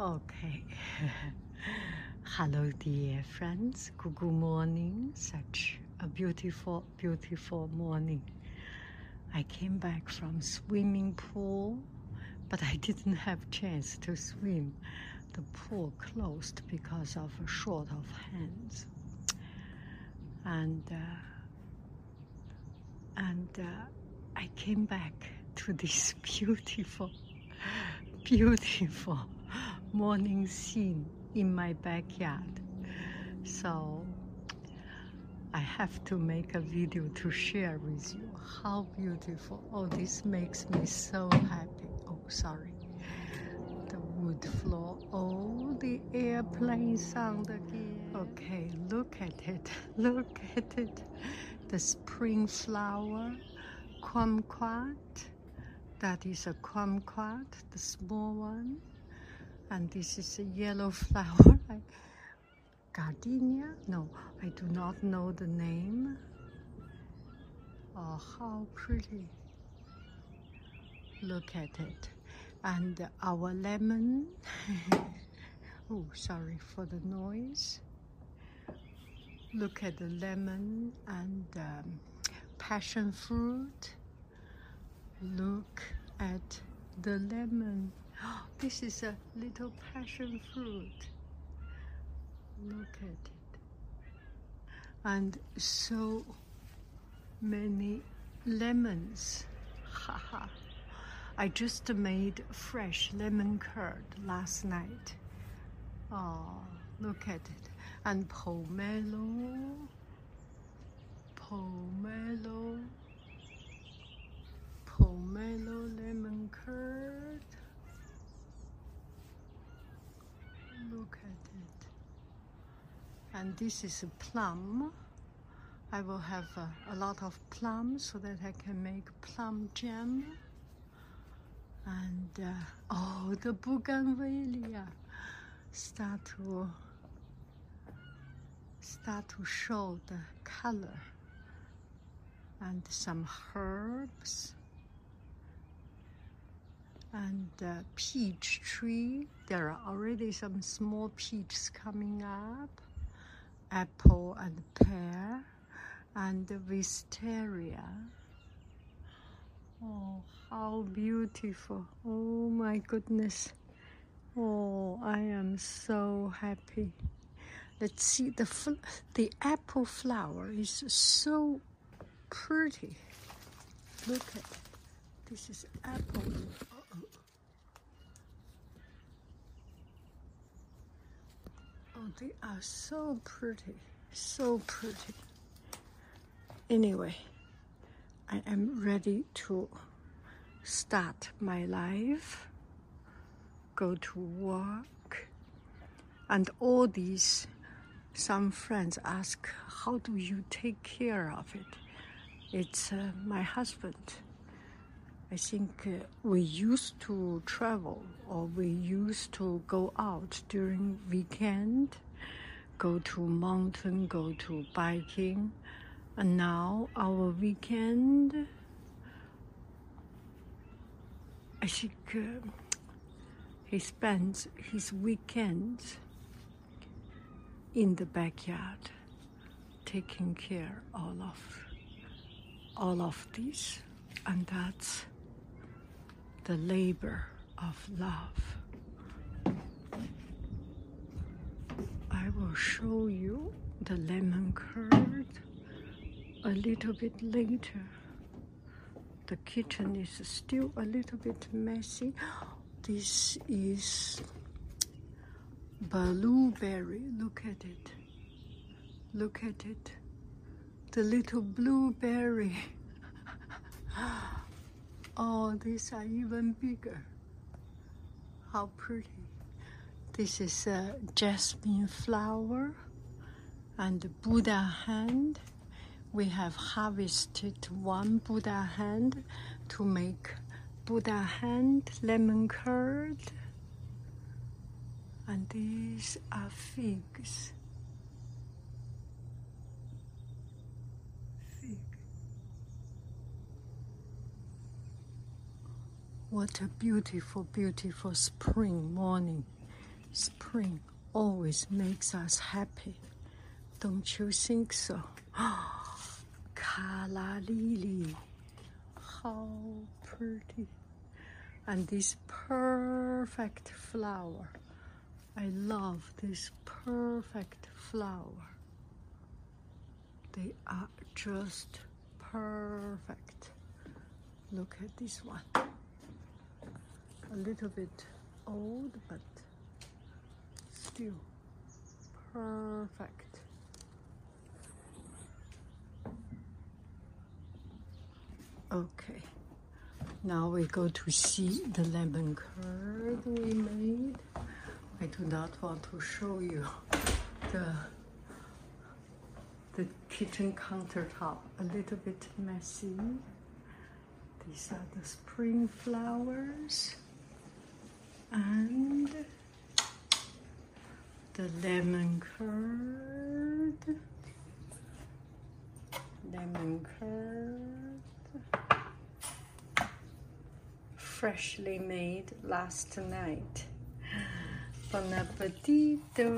Okay. Hello, dear friends. Good, morning. Such a beautiful, beautiful morning. I came back from swimming pool, but I didn't have chance to swim. The pool closed because of a short of hands. And uh, and uh, I came back to this beautiful, beautiful morning scene in my backyard. So I have to make a video to share with you how beautiful. Oh, this makes me so happy. Oh, sorry. The wood floor. Oh, the airplane sound again. Okay, look at it. Look at it. The spring flower, kumquat. That is a kumquat, the small one and this is a yellow flower gardenia? No i do not know the name. Oh how pretty. Look at it. And our lemon. Oh sorry for the noise. Look at the lemon and um, passion fruit. Look at the lemon this is a little passion fruit. Look at it. And so many lemons. Haha. I just made fresh lemon curd last night. Oh, look at it. And pomelo. Pomelo lemon curd. Look at it. And this is a plum. I will have a, a lot of plums so that I can make plum jam. And uh, oh, the bougainvillea start to start to show the color and some herbs and uh, peach tree. There are already some small peaches coming up, apple and pear, and wisteria. Oh, how beautiful! Oh my goodness! Oh, I am so happy. Let's see the the apple flower is so pretty. Look at this is apple. They are so pretty, so pretty. Anyway, I am ready to start my life, go to work, and all these. Some friends ask, How do you take care of it? It's uh, my husband I think uh, we used to travel or we used to go out during weekend, go to mountain, go to biking. And now our weekend, I think uh, he spends his weekends in the backyard, taking care all of all of this, and that's the labor of love. I will show you the lemon curd a little bit later. The kitchen is still a little bit messy. This is blueberry. Look at it. Look at it. The little blueberry. Oh, these are even bigger. How pretty. This is a jasmine flower and Buddha hand. We have harvested one Buddha hand to make Buddha hand lemon curd. And these are figs. What a beautiful, beautiful spring morning. Spring always makes us happy. Don't you think so? Calla lily. How pretty. And this perfect flower. I love this perfect flower. They are just perfect. Look at this one. A little bit old, but still perfect. Okay, now we go to see the lemon curd we made. I do not want to show you the the kitchen countertop a little bit messy. These are the spring flowers and the lemon curd. Lemon curd. Freshly made last night. Bon appetito!